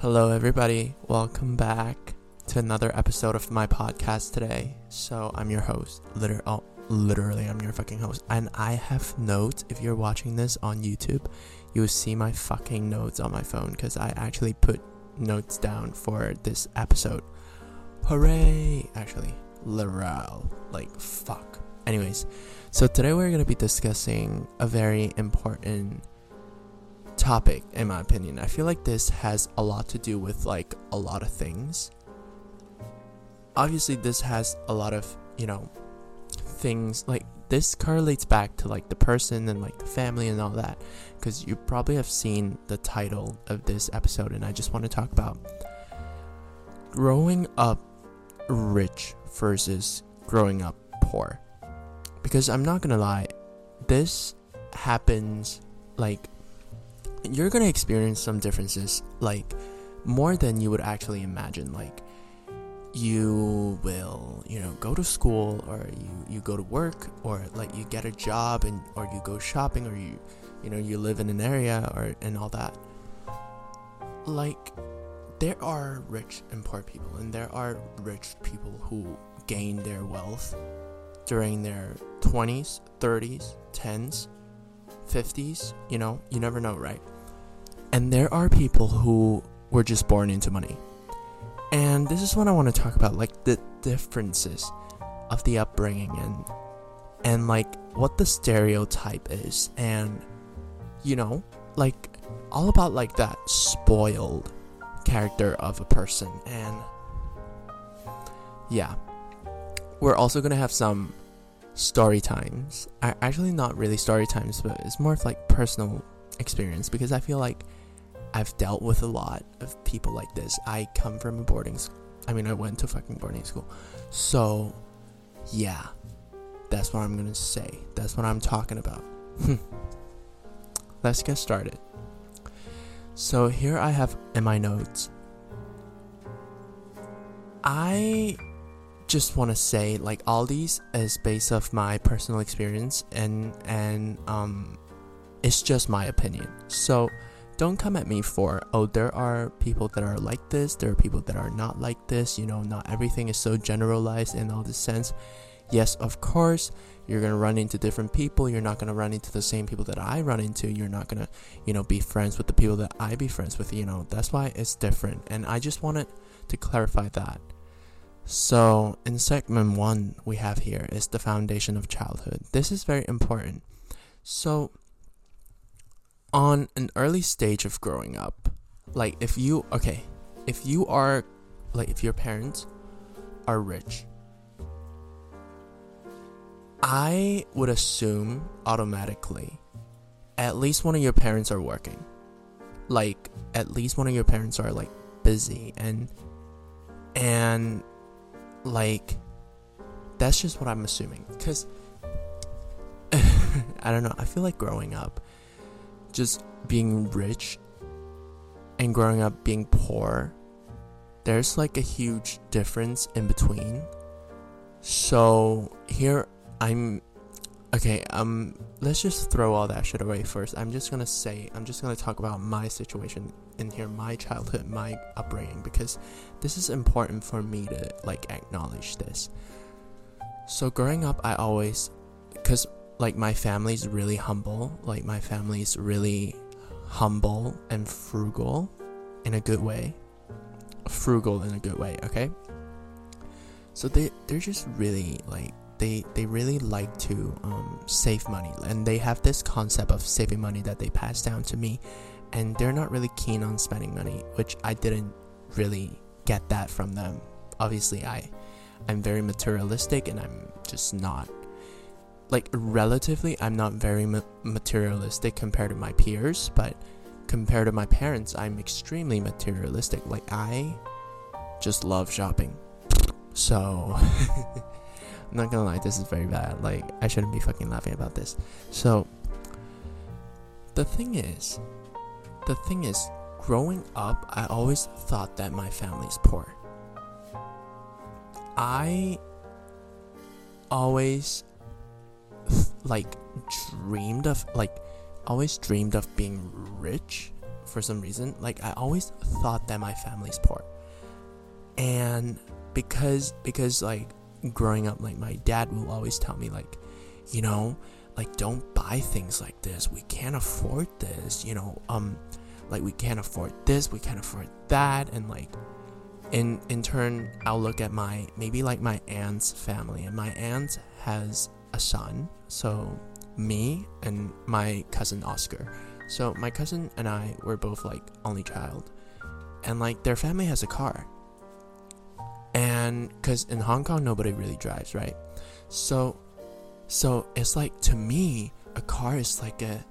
Hello, everybody. Welcome back to another episode of my podcast today. So, I'm your host. Liter- oh, literally, I'm your fucking host. And I have notes. If you're watching this on YouTube, you will see my fucking notes on my phone because I actually put notes down for this episode. Hooray! Actually, literal. Like, fuck. Anyways, so today we're going to be discussing a very important topic in my opinion. I feel like this has a lot to do with like a lot of things. Obviously this has a lot of, you know, things like this correlates back to like the person and like the family and all that because you probably have seen the title of this episode and I just want to talk about growing up rich versus growing up poor. Because I'm not going to lie, this happens like you're gonna experience some differences, like more than you would actually imagine. Like you will, you know, go to school or you you go to work or like you get a job and or you go shopping or you you know you live in an area or and all that. Like there are rich and poor people and there are rich people who gain their wealth during their 20s, 30s, 10s, 50s, you know, you never know, right? And there are people who were just born into money. And this is what I want to talk about like the differences of the upbringing and and like what the stereotype is and you know, like all about like that spoiled character of a person and yeah. We're also going to have some story times. Actually not really story times, but it's more of like personal experience because I feel like I've dealt with a lot of people like this. I come from a boarding school. I mean, I went to fucking boarding school. So, yeah. That's what I'm gonna say. That's what I'm talking about. Let's get started. So, here I have in my notes. I just want to say like all these is based off my personal experience and and um it's just my opinion. So, don't come at me for, oh, there are people that are like this, there are people that are not like this, you know, not everything is so generalized in all this sense. Yes, of course, you're gonna run into different people, you're not gonna run into the same people that I run into, you're not gonna, you know, be friends with the people that I be friends with, you know, that's why it's different. And I just wanted to clarify that. So, in segment one, we have here is the foundation of childhood. This is very important. So, on an early stage of growing up, like if you okay, if you are like if your parents are rich, I would assume automatically at least one of your parents are working. Like at least one of your parents are like busy and and like that's just what I'm assuming cuz I don't know, I feel like growing up just being rich and growing up being poor, there's like a huge difference in between. So here I'm okay, um let's just throw all that shit away first. I'm just gonna say I'm just gonna talk about my situation in here, my childhood, my upbringing, because this is important for me to like acknowledge this. So growing up I always because like my family's really humble. Like my family's really humble and frugal in a good way. Frugal in a good way, okay? So they they're just really like they they really like to um, save money and they have this concept of saving money that they pass down to me and they're not really keen on spending money which i didn't really get that from them obviously i i'm very materialistic and i'm just not like relatively i'm not very ma- materialistic compared to my peers but compared to my parents i'm extremely materialistic. Like i just love shopping. So i'm not gonna lie this is very bad. Like i shouldn't be fucking laughing about this. So the thing is the thing is growing up i always thought that my family's poor. I always like dreamed of like always dreamed of being rich for some reason, like I always thought that my family's poor. And because because like growing up like my dad will always tell me like, you know, like don't buy things like this. We can't afford this, you know. Um like we can't afford this, we can't afford that and like in in turn I'll look at my maybe like my aunt's family and my aunt has a son. So me and my cousin Oscar. So my cousin and I were both like only child. And like their family has a car. And cuz in Hong Kong nobody really drives, right? So so it's like to me a car is like a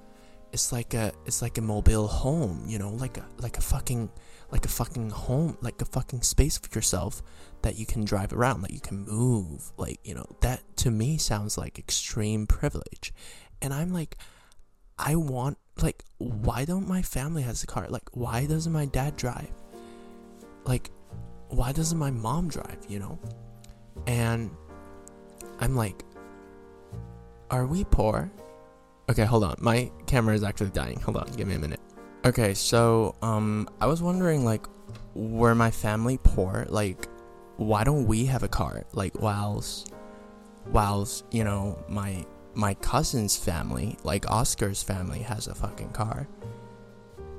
it's like a it's like a mobile home, you know, like a like a fucking like a fucking home, like a fucking space for yourself that you can drive around, like you can move, like, you know, that to me sounds like extreme privilege. And I'm like, I want, like, why don't my family has a car? Like, why doesn't my dad drive? Like, why doesn't my mom drive, you know? And I'm like, are we poor? Okay, hold on. My camera is actually dying. Hold on, give me a minute. Okay, so um I was wondering like were my family poor? Like why don't we have a car? Like whilst whilst, you know, my my cousin's family, like Oscar's family has a fucking car.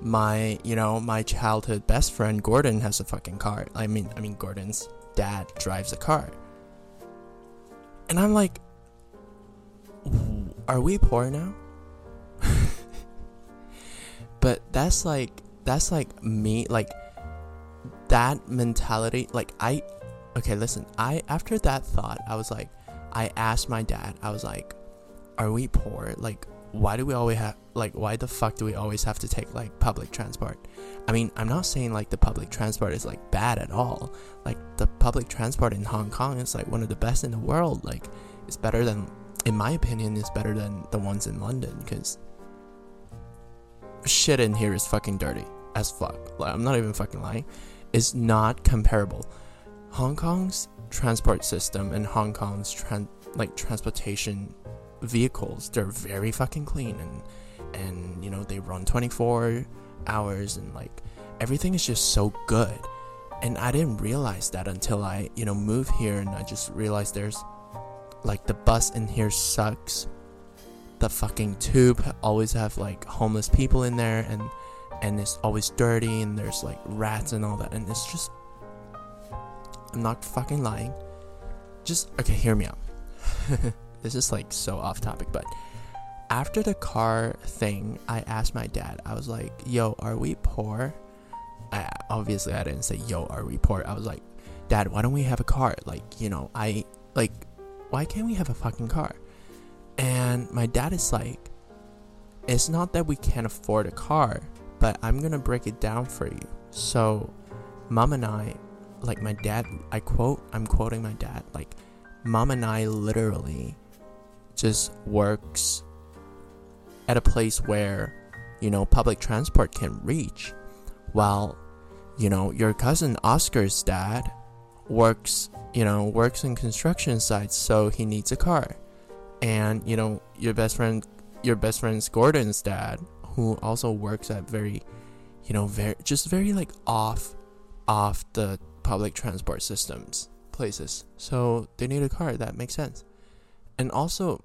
My, you know, my childhood best friend Gordon has a fucking car. I mean, I mean Gordon's dad drives a car. And I'm like are we poor now? but that's like that's like me like that mentality like i okay listen i after that thought i was like i asked my dad i was like are we poor? Like why do we always have like why the fuck do we always have to take like public transport? I mean i'm not saying like the public transport is like bad at all. Like the public transport in hong kong is like one of the best in the world. Like it's better than in my opinion it's better than the ones in london because shit in here is fucking dirty as fuck. Like, I'm not even fucking lying. It's not comparable. Hong Kong's transport system and Hong Kong's tran- like transportation vehicles, they're very fucking clean and and you know they run 24 hours and like everything is just so good. And I didn't realize that until I, you know, moved here and I just realized there's like the bus in here sucks the fucking tube always have like homeless people in there and and it's always dirty and there's like rats and all that and it's just I'm not fucking lying. Just okay, hear me out. this is like so off topic, but after the car thing, I asked my dad. I was like, "Yo, are we poor?" I, obviously I didn't say, "Yo, are we poor?" I was like, "Dad, why don't we have a car?" Like, you know, I like why can't we have a fucking car? And my dad is like, it's not that we can't afford a car, but I'm gonna break it down for you. So, mom and I, like my dad, I quote, I'm quoting my dad, like, mom and I literally just works at a place where, you know, public transport can reach, while, you know, your cousin Oscar's dad works, you know, works in construction sites, so he needs a car and you know your best friend your best friend's Gordon's dad who also works at very you know very just very like off off the public transport systems places. So they need a car. That makes sense. And also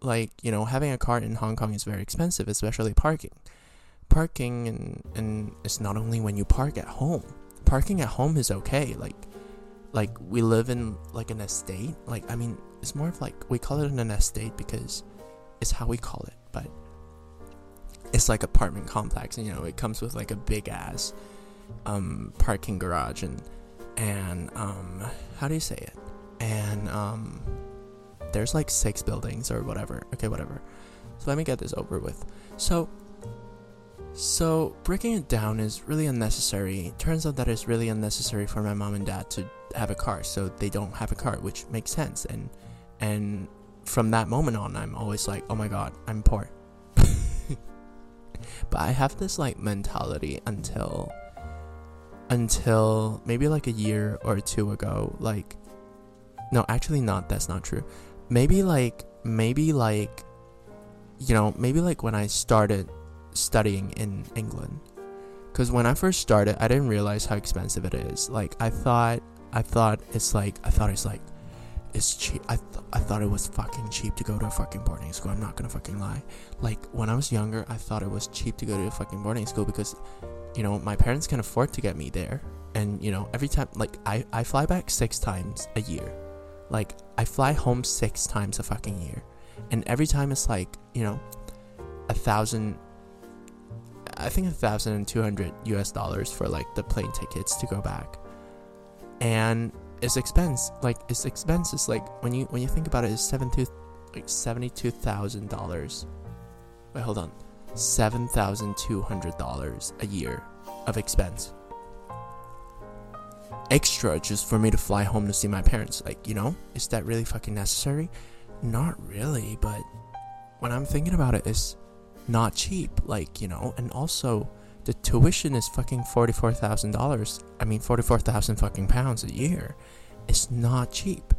like you know having a car in Hong Kong is very expensive especially parking. Parking and and it's not only when you park at home. Parking at home is okay. Like like we live in like an estate like i mean it's more of like we call it an estate because it's how we call it, but it's like apartment complex. And, you know, it comes with like a big ass um, parking garage and and um, how do you say it? And um, there's like six buildings or whatever. Okay, whatever. So let me get this over with. So so breaking it down is really unnecessary. Turns out that it's really unnecessary for my mom and dad to have a car, so they don't have a car, which makes sense. And and from that moment on i'm always like oh my god i'm poor but i have this like mentality until until maybe like a year or two ago like no actually not that's not true maybe like maybe like you know maybe like when i started studying in england Cause when I first started, I didn't realize how expensive it is. Like I thought, I thought it's like, I thought it's like, it's cheap. I th- I thought it was fucking cheap to go to a fucking boarding school. I'm not gonna fucking lie. Like when I was younger, I thought it was cheap to go to a fucking boarding school because, you know, my parents can afford to get me there. And you know, every time, like I I fly back six times a year. Like I fly home six times a fucking year, and every time it's like you know, a thousand I think a thousand and two hundred US dollars for like the plane tickets to go back. And it's expense like it's expenses like when you when you think about it it's seven to like seventy two thousand dollars. Wait, hold on. Seven thousand two hundred dollars a year of expense. Extra just for me to fly home to see my parents. Like, you know, is that really fucking necessary? Not really, but when I'm thinking about it, it's not cheap, like, you know, and also the tuition is fucking $44,000. I mean, 44,000 fucking pounds a year. It's not cheap.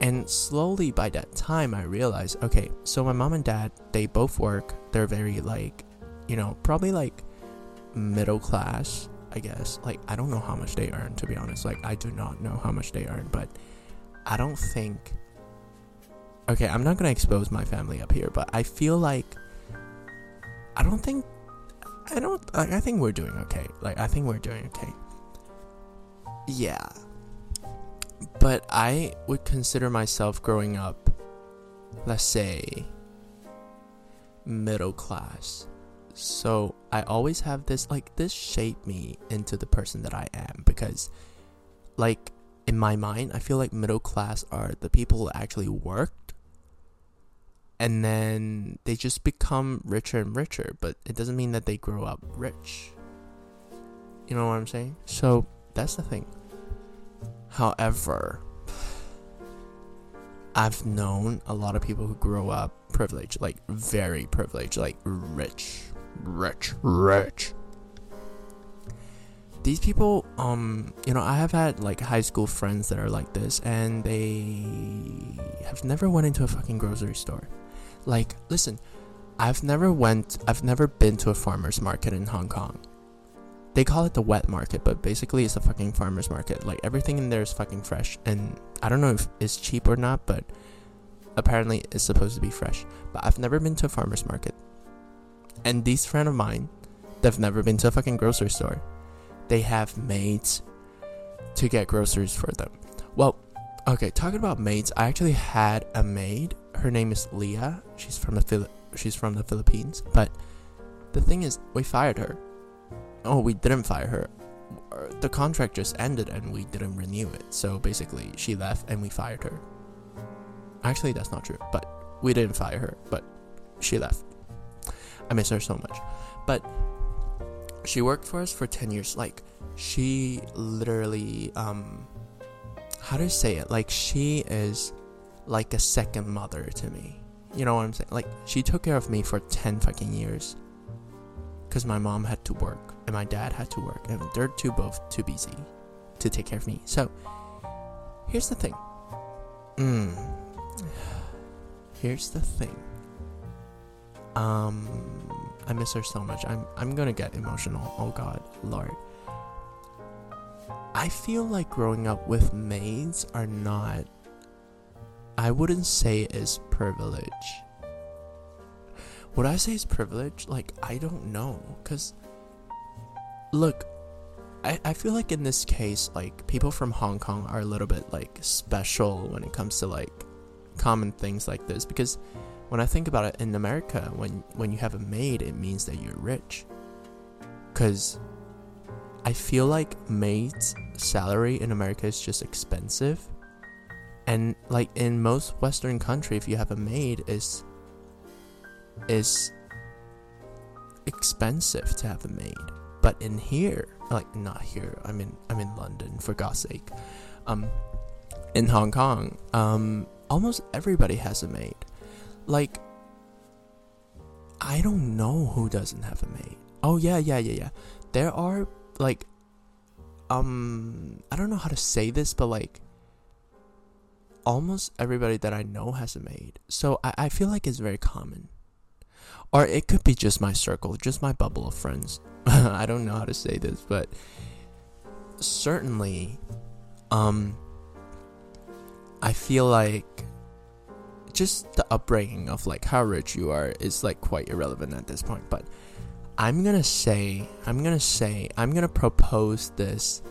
And slowly by that time, I realized okay, so my mom and dad, they both work. They're very, like, you know, probably like middle class, I guess. Like, I don't know how much they earn, to be honest. Like, I do not know how much they earn, but I don't think. Okay, I'm not gonna expose my family up here, but I feel like I don't think I don't like I think we're doing okay. Like I think we're doing okay. Yeah. But I would consider myself growing up let's say middle class. So I always have this like this shaped me into the person that I am because like in my mind I feel like middle class are the people who actually work and then they just become richer and richer, but it doesn't mean that they grow up rich. You know what I'm saying? So that's the thing. However, I've known a lot of people who grow up privileged, like very privileged, like rich, rich, rich. These people, um, you know, I have had like high school friends that are like this, and they have never went into a fucking grocery store. Like, listen, I've never went I've never been to a farmers market in Hong Kong. They call it the wet market, but basically it's a fucking farmers market. Like everything in there is fucking fresh and I don't know if it's cheap or not, but apparently it's supposed to be fresh. But I've never been to a farmers market. And these friend of mine, they've never been to a fucking grocery store. They have maids to get groceries for them. Well, okay, talking about maids, I actually had a maid her name is Leah. She's from the Phil- she's from the Philippines. But the thing is, we fired her. Oh, we didn't fire her. The contract just ended and we didn't renew it. So basically, she left and we fired her. Actually, that's not true. But we didn't fire her. But she left. I miss her so much. But she worked for us for 10 years. Like, she literally, um, how do say it? Like, she is like a second mother to me. You know what I'm saying? Like, she took care of me for 10 fucking years. Because my mom had to work and my dad had to work, and they're too both too busy to take care of me. So, here's the thing. Mm. Here's the thing. Um, I miss her so much. I'm I'm gonna get emotional. Oh God, Lord. I feel like growing up with maids are not I wouldn't say is privilege. Would I say is privilege? Like, I don't know. Because, look, I, I feel like in this case, like, people from Hong Kong are a little bit, like, special when it comes to, like, common things like this. Because when I think about it, in America, when, when you have a maid, it means that you're rich. Because I feel like maid's salary in America is just expensive and like in most western country if you have a maid is is expensive to have a maid. But in here like not here i'm in i'm in london for god's sake. Um in hong kong um almost everybody has a maid. Like i don't know who doesn't have a maid. Oh yeah yeah yeah yeah. There are like um i don't know how to say this but like almost everybody that I know has a maid. So I, I feel like it's very common. or it could be just my circle, just my bubble of friends. I don't know how to say this, but certainly, um, I feel like just the upbringing of like how rich you are is like quite irrelevant at this point. But I'm gonna say, I'm gonna say, I'm gonna propose this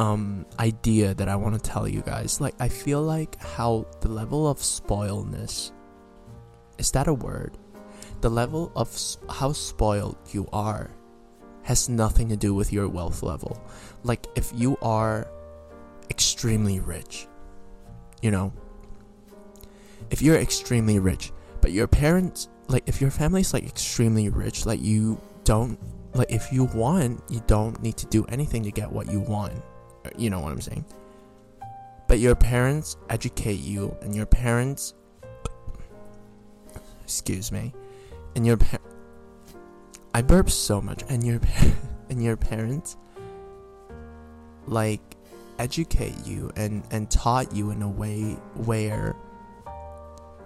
um idea that I want to tell you guys. Like I feel like how the level of spoiledness is that a word? The level of how spoiled you are has nothing to do with your wealth level. Like if you are extremely rich, you know, if you're extremely rich, but your parents like if your family's like extremely rich, like you don't like if you want, you don't need to do anything to get what you want. You know what I'm saying? But your parents educate you and your parents excuse me. And your pa- I burp so much and your and your parents like educate you and and taught you in a way where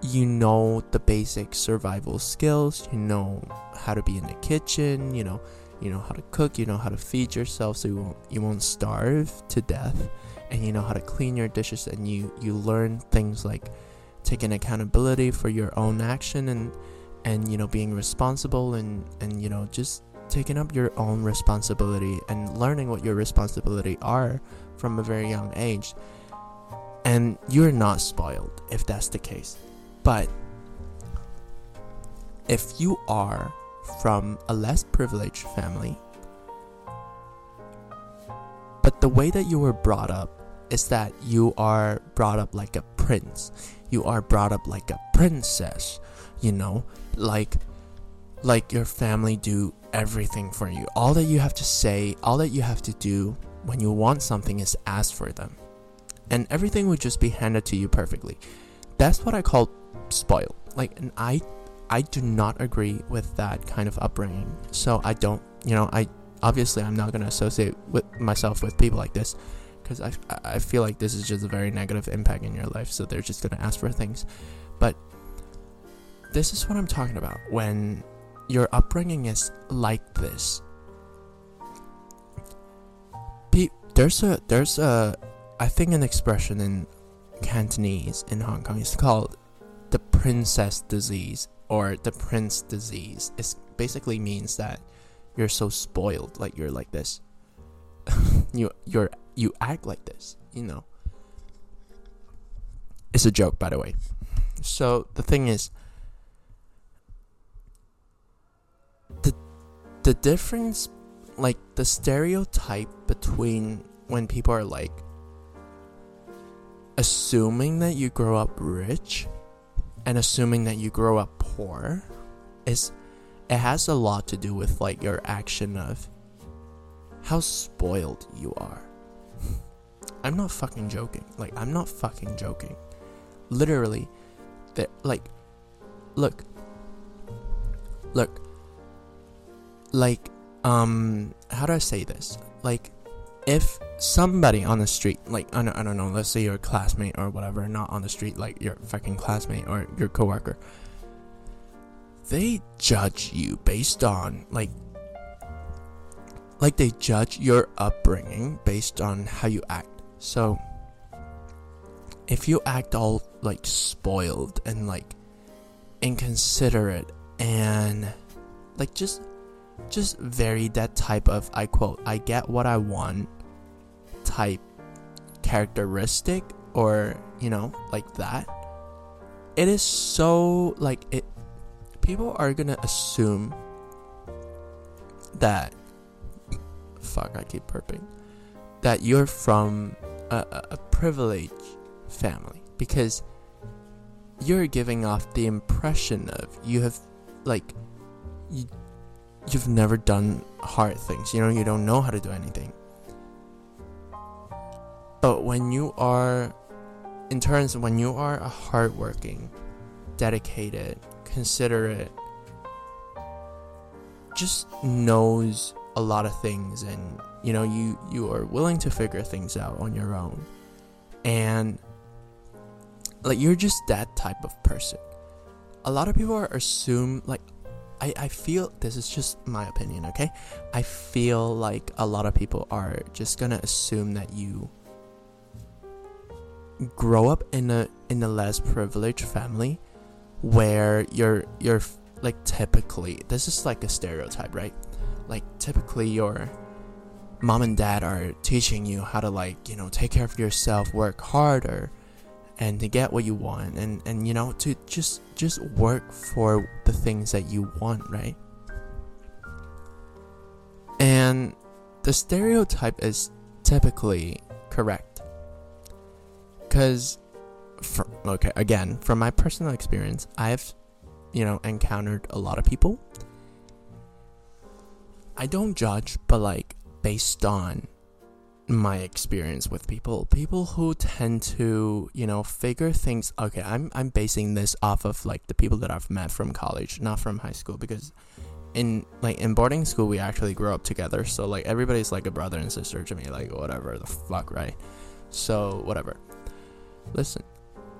you know the basic survival skills, you know how to be in the kitchen, you know, you know how to cook, you know how to feed yourself so you won't you won't starve to death, and you know how to clean your dishes and you you learn things like taking accountability for your own action and and you know being responsible and and you know just taking up your own responsibility and learning what your responsibility are from a very young age. And you're not spoiled if that's the case. But if you are from a less privileged family, but the way that you were brought up is that you are brought up like a prince, you are brought up like a princess, you know, like like your family do everything for you. All that you have to say, all that you have to do when you want something is ask for them. And everything would just be handed to you perfectly. That's what I call spoiled. Like, and I, I do not agree with that kind of upbringing. So I don't, you know, I obviously I'm not gonna associate with myself with people like this, because I, I feel like this is just a very negative impact in your life. So they're just gonna ask for things, but this is what I'm talking about when your upbringing is like this. there's a there's a I think an expression in Cantonese in Hong Kong is called the princess disease or the prince disease. It basically means that you're so spoiled, like you're like this. you you're you act like this, you know. It's a joke, by the way. So the thing is, the the difference, like the stereotype between when people are like assuming that you grow up rich and assuming that you grow up poor is it has a lot to do with like your action of how spoiled you are. I'm not fucking joking. Like I'm not fucking joking. Literally that like look look like um how do I say this? Like if somebody on the street, like I don't, I don't know, let's say your classmate or whatever, not on the street, like your fucking classmate or your coworker, they judge you based on like, like they judge your upbringing based on how you act. So, if you act all like spoiled and like inconsiderate and like just just very that type of I quote I get what I want type characteristic or you know like that it is so like it people are gonna assume that fuck i keep burping that you're from a, a privileged family because you're giving off the impression of you have like you, you've never done hard things you know you don't know how to do anything. But when you are, in terms, when you are a hardworking, dedicated, considerate, just knows a lot of things and you know you you are willing to figure things out on your own and like you're just that type of person a lot of people are assume like I, I feel this is just my opinion, okay? I feel like a lot of people are just gonna assume that you grow up in a in a less privileged family where you're you're like typically this is like a stereotype, right? Like typically your mom and dad are teaching you how to like, you know, take care of yourself, work harder and to get what you want and and you know to just just work for the things that you want, right? And the stereotype is typically correct. Cuz okay, again, from my personal experience, I've you know encountered a lot of people. I don't judge, but like based on my experience with people people who tend to you know figure things okay i'm i'm basing this off of like the people that i've met from college not from high school because in like in boarding school we actually grew up together so like everybody's like a brother and sister to me like whatever the fuck right so whatever listen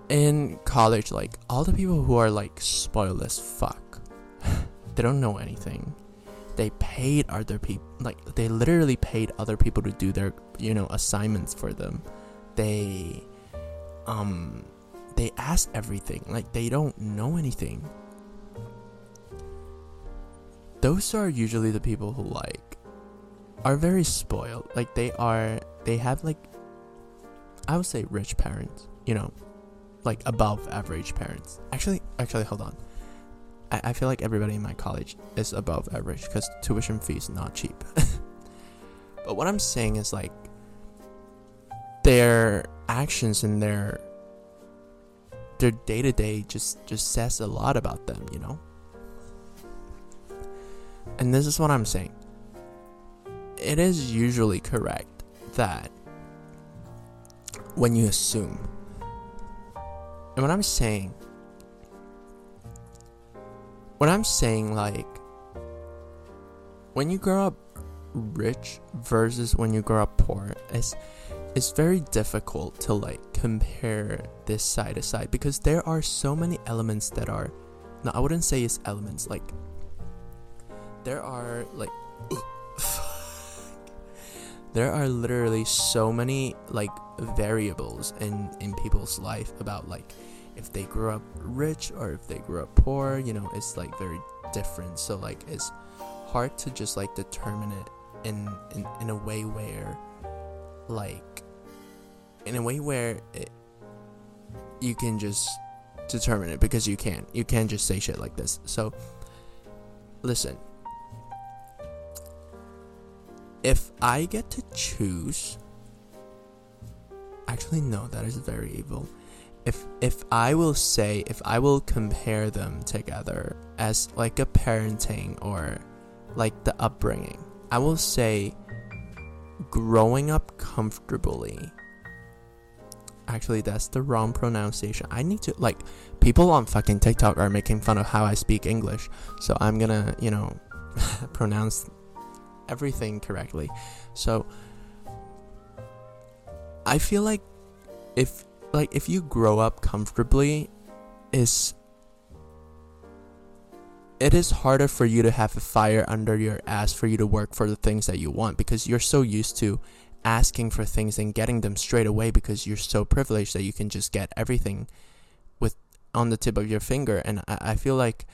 in college like all the people who are like spoiled as fuck they don't know anything. They paid other people like they literally paid other people to do their you know assignments for them. They um they ask everything like they don't know anything. Those are usually the people who like are very spoiled. Like they are they have like i would say rich parents you know like above average parents actually actually hold on I, I feel like everybody in my college is above average because tuition fees not cheap. but what I'm saying is like their actions and their their day to day just just says a lot about them, you know. And this is what I'm saying. It is usually correct that when you assume, and what I'm saying what I'm saying, like, when you grow up rich versus when you grow up poor, it's it's very difficult to like compare this side to side because there are so many elements that are no I wouldn't say it's elements like there are like there are literally so many like variables in in people's life about like if they grew up rich or if they grew up poor, you know, it's like very different. So like it's hard to just like determine it in in, in a way where like in a way where it, you can just determine it because you can't. You can't just say shit like this. So listen. If I get to choose actually no, that is very evil if if I will say if I will compare them together as like a parenting or like the upbringing, I will say growing up comfortably. Actually, that's the wrong pronunciation. I need to like people on fucking TikTok are making fun of how I speak English, so I'm gonna you know pronounce everything correctly. So I feel like if like if you grow up comfortably is it is harder for you to have a fire under your ass for you to work for the things that you want because you're so used to asking for things and getting them straight away because you're so privileged that you can just get everything with on the tip of your finger and I, I feel like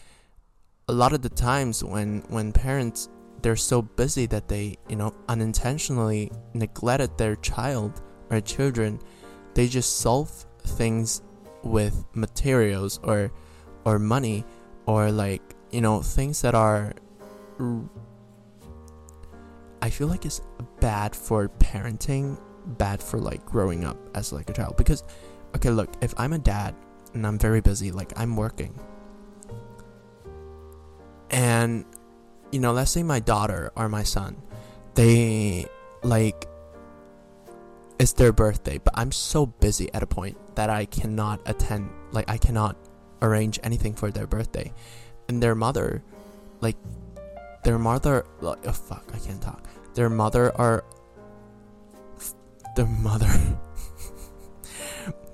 a lot of the times when when parents they're so busy that they you know unintentionally neglected their child or children they just solve things with materials or or money or like you know things that are I feel like it's bad for parenting, bad for like growing up as like a child because okay, look, if I'm a dad and I'm very busy, like I'm working. And you know, let's say my daughter or my son, they like it's their birthday, but I'm so busy at a point that I cannot attend, like, I cannot arrange anything for their birthday. And their mother, like, their mother, like, oh fuck, I can't talk. Their mother are, their mother.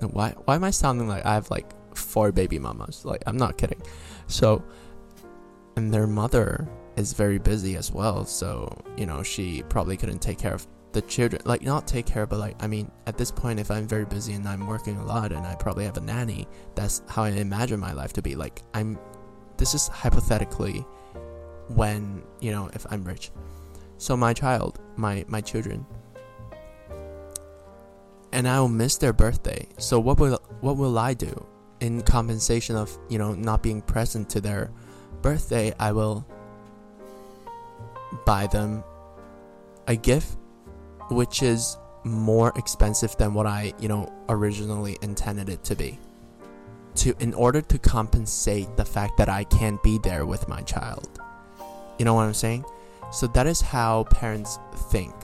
why, why am I sounding like I have like four baby mamas? Like, I'm not kidding. So, and their mother is very busy as well. So, you know, she probably couldn't take care of the children. Like, not take care, but like, I mean, at this point, if I'm very busy and I'm working a lot and I probably have a nanny, that's how I imagine my life to be. Like, I'm, this is hypothetically when, you know, if I'm rich. So, my child, my, my children, and I will miss their birthday. So, what will, what will I do? In compensation of, you know, not being present to their birthday, I will buy them a gift which is more expensive than what I, you know, originally intended it to be. To in order to compensate the fact that I can't be there with my child. You know what I'm saying? So that is how parents think.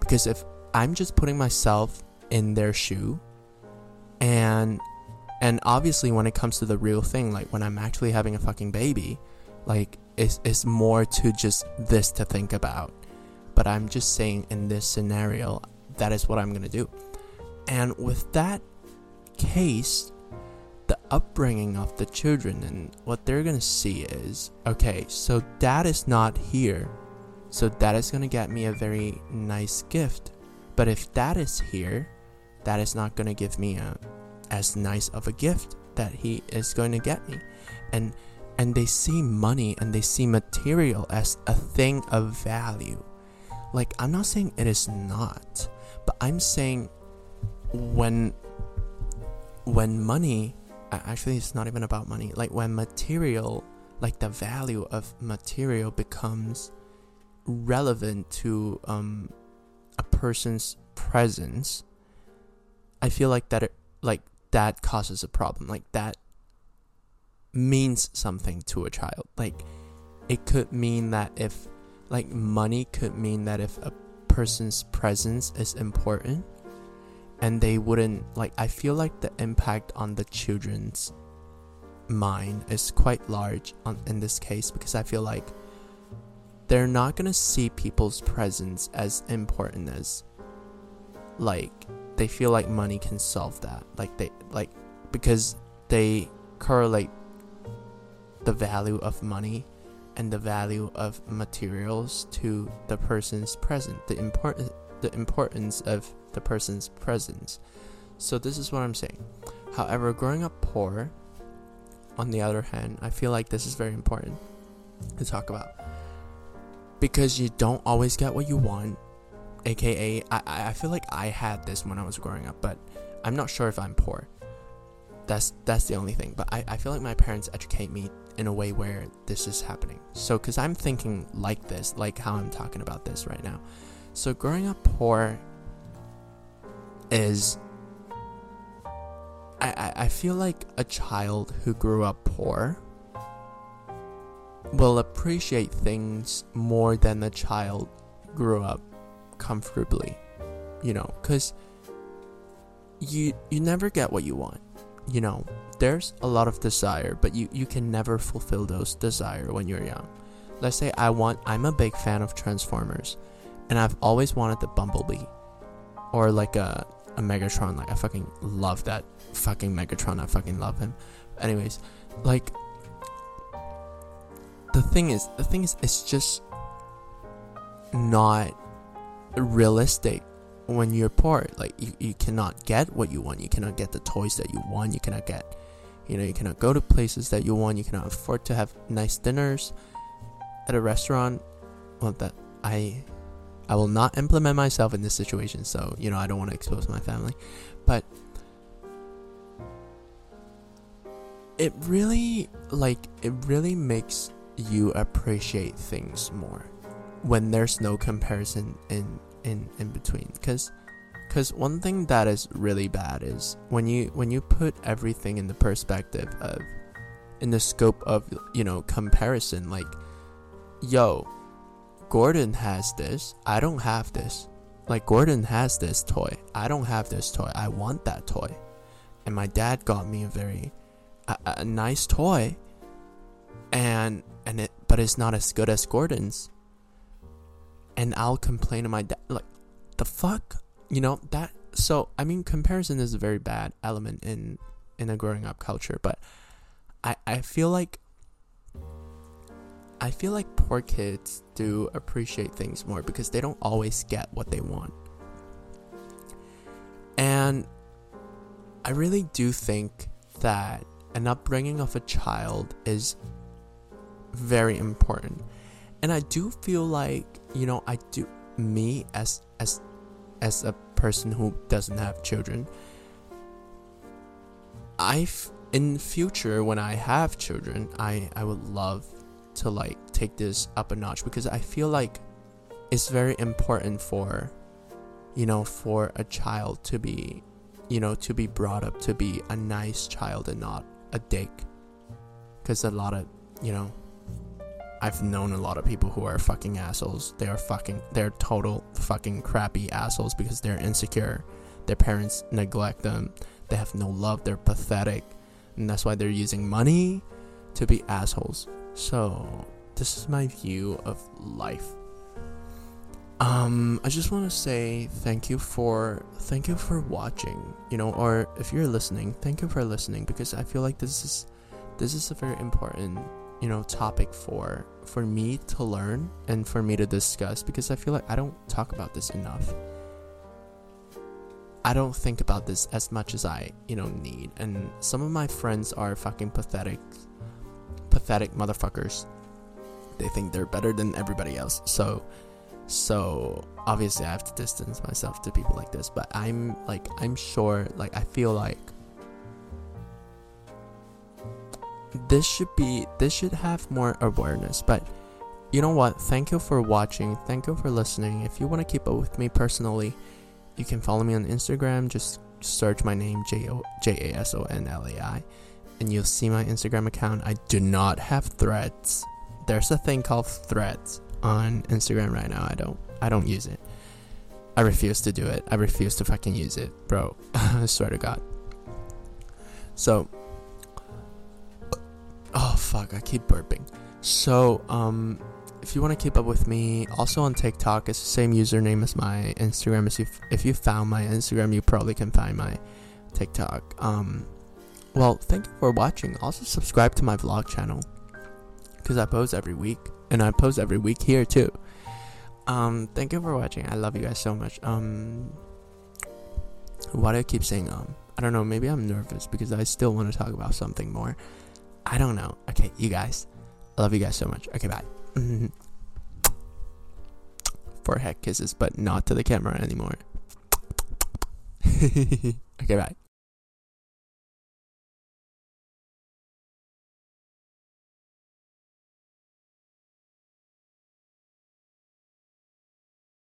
Because if I'm just putting myself in their shoe and and obviously when it comes to the real thing, like when I'm actually having a fucking baby, like it's, it's more to just this to think about but I'm just saying in this scenario, that is what I'm gonna do. And with that case, the upbringing of the children and what they're gonna see is okay, so dad is not here, so dad is gonna get me a very nice gift. But if dad is here, that is not gonna give me a as nice of a gift that he is going to get me. And and they see money and they see material as a thing of value. Like, I'm not saying it is not, but I'm saying when when money actually it's not even about money like when material like the value of material becomes relevant to um, a person's presence i feel like that it, like that causes a problem like that means something to a child. Like it could mean that if like money could mean that if a person's presence is important and they wouldn't like I feel like the impact on the children's mind is quite large on, in this case because I feel like they're not to see people's presence as important as like they feel like money can solve that. Like they like because they correlate the value of money and the value of materials to the person's present, the important the importance of the person's presence. So this is what I'm saying. However, growing up poor, on the other hand, I feel like this is very important to talk about. Because you don't always get what you want. AKA I, I feel like I had this when I was growing up, but I'm not sure if I'm poor. That's that's the only thing. But I, I feel like my parents educate me in a way where this is happening. So, because I'm thinking like this, like how I'm talking about this right now. So, growing up poor is. I, I, I feel like a child who grew up poor will appreciate things more than a child grew up comfortably. You know, because you you never get what you want. You know, there's a lot of desire, but you, you can never fulfill those desire when you're young. Let's say I want I'm a big fan of Transformers and I've always wanted the Bumblebee or like a a Megatron like I fucking love that fucking Megatron. I fucking love him. Anyways, like the thing is the thing is it's just not realistic when you're poor like you, you cannot get what you want you cannot get the toys that you want you cannot get you know, you cannot go to places that you want. You cannot afford to have nice dinners at a restaurant. Well, that I, I will not implement myself in this situation. So you know, I don't want to expose my family, but it really like it really makes you appreciate things more when there's no comparison in in in between. Because because one thing that is really bad is when you when you put everything in the perspective of in the scope of you know comparison like yo gordon has this i don't have this. Like gordon has this toy i don't have this toy i want that toy. And my dad got me a very a, a nice toy. And and it but it's not as good as gordon's and i'll complain to my dad like the fuck you know that so i mean comparison is a very bad element in in a growing up culture but i i feel like I feel like poor kids do appreciate things more because they don't always get what they want. And I really do think that an upbringing of a child is very important. And I do feel like, you know, I do me as as as a person who doesn't have children, I in future when I have children, I I would love to like take this up a notch because I feel like it's very important for you know for a child to be you know to be brought up to be a nice child and not a dick. Because a lot of you know I've known a lot of people who are fucking assholes. They are fucking, they're total fucking crappy assholes because they're insecure. Their parents neglect them. They have no love. They're pathetic. And that's why they're using money to be assholes. So, this is my view of life. Um, I just want to say thank you for thank you for watching, you know, or if you're listening, thank you for listening because I feel like this is this is a very important you know topic for for me to learn and for me to discuss because I feel like I don't talk about this enough. I don't think about this as much as I, you know, need. And some of my friends are fucking pathetic pathetic motherfuckers. They think they're better than everybody else. So so obviously I have to distance myself to people like this, but I'm like I'm sure like I feel like this should be this should have more awareness but you know what? Thank you for watching. Thank you for listening. If you want to keep up with me personally you can follow me on instagram. Just search my name j-a-s-o-n-l-a-i and you'll see my instagram account. I do not have threads. There's a thing called threads on instagram right now. I don't i don't use it. I refuse to do it. I refuse to fucking use it bro. I swear to god. So Oh fuck, I keep burping. So, um, if you want to keep up with me, also on TikTok, it's the same username as my Instagram. If you if you found my Instagram, you probably can find my TikTok. Um, well, thank you for watching. Also, subscribe to my vlog channel because I post every week, and I post every week here too. Um, thank you for watching. I love you guys so much. Um, why do I keep saying um? I don't know. Maybe I'm nervous because I still want to talk about something more. I don't know. Okay, you guys. I love you guys so much. Okay, bye. Forehead kisses, but not to the camera anymore. okay, bye.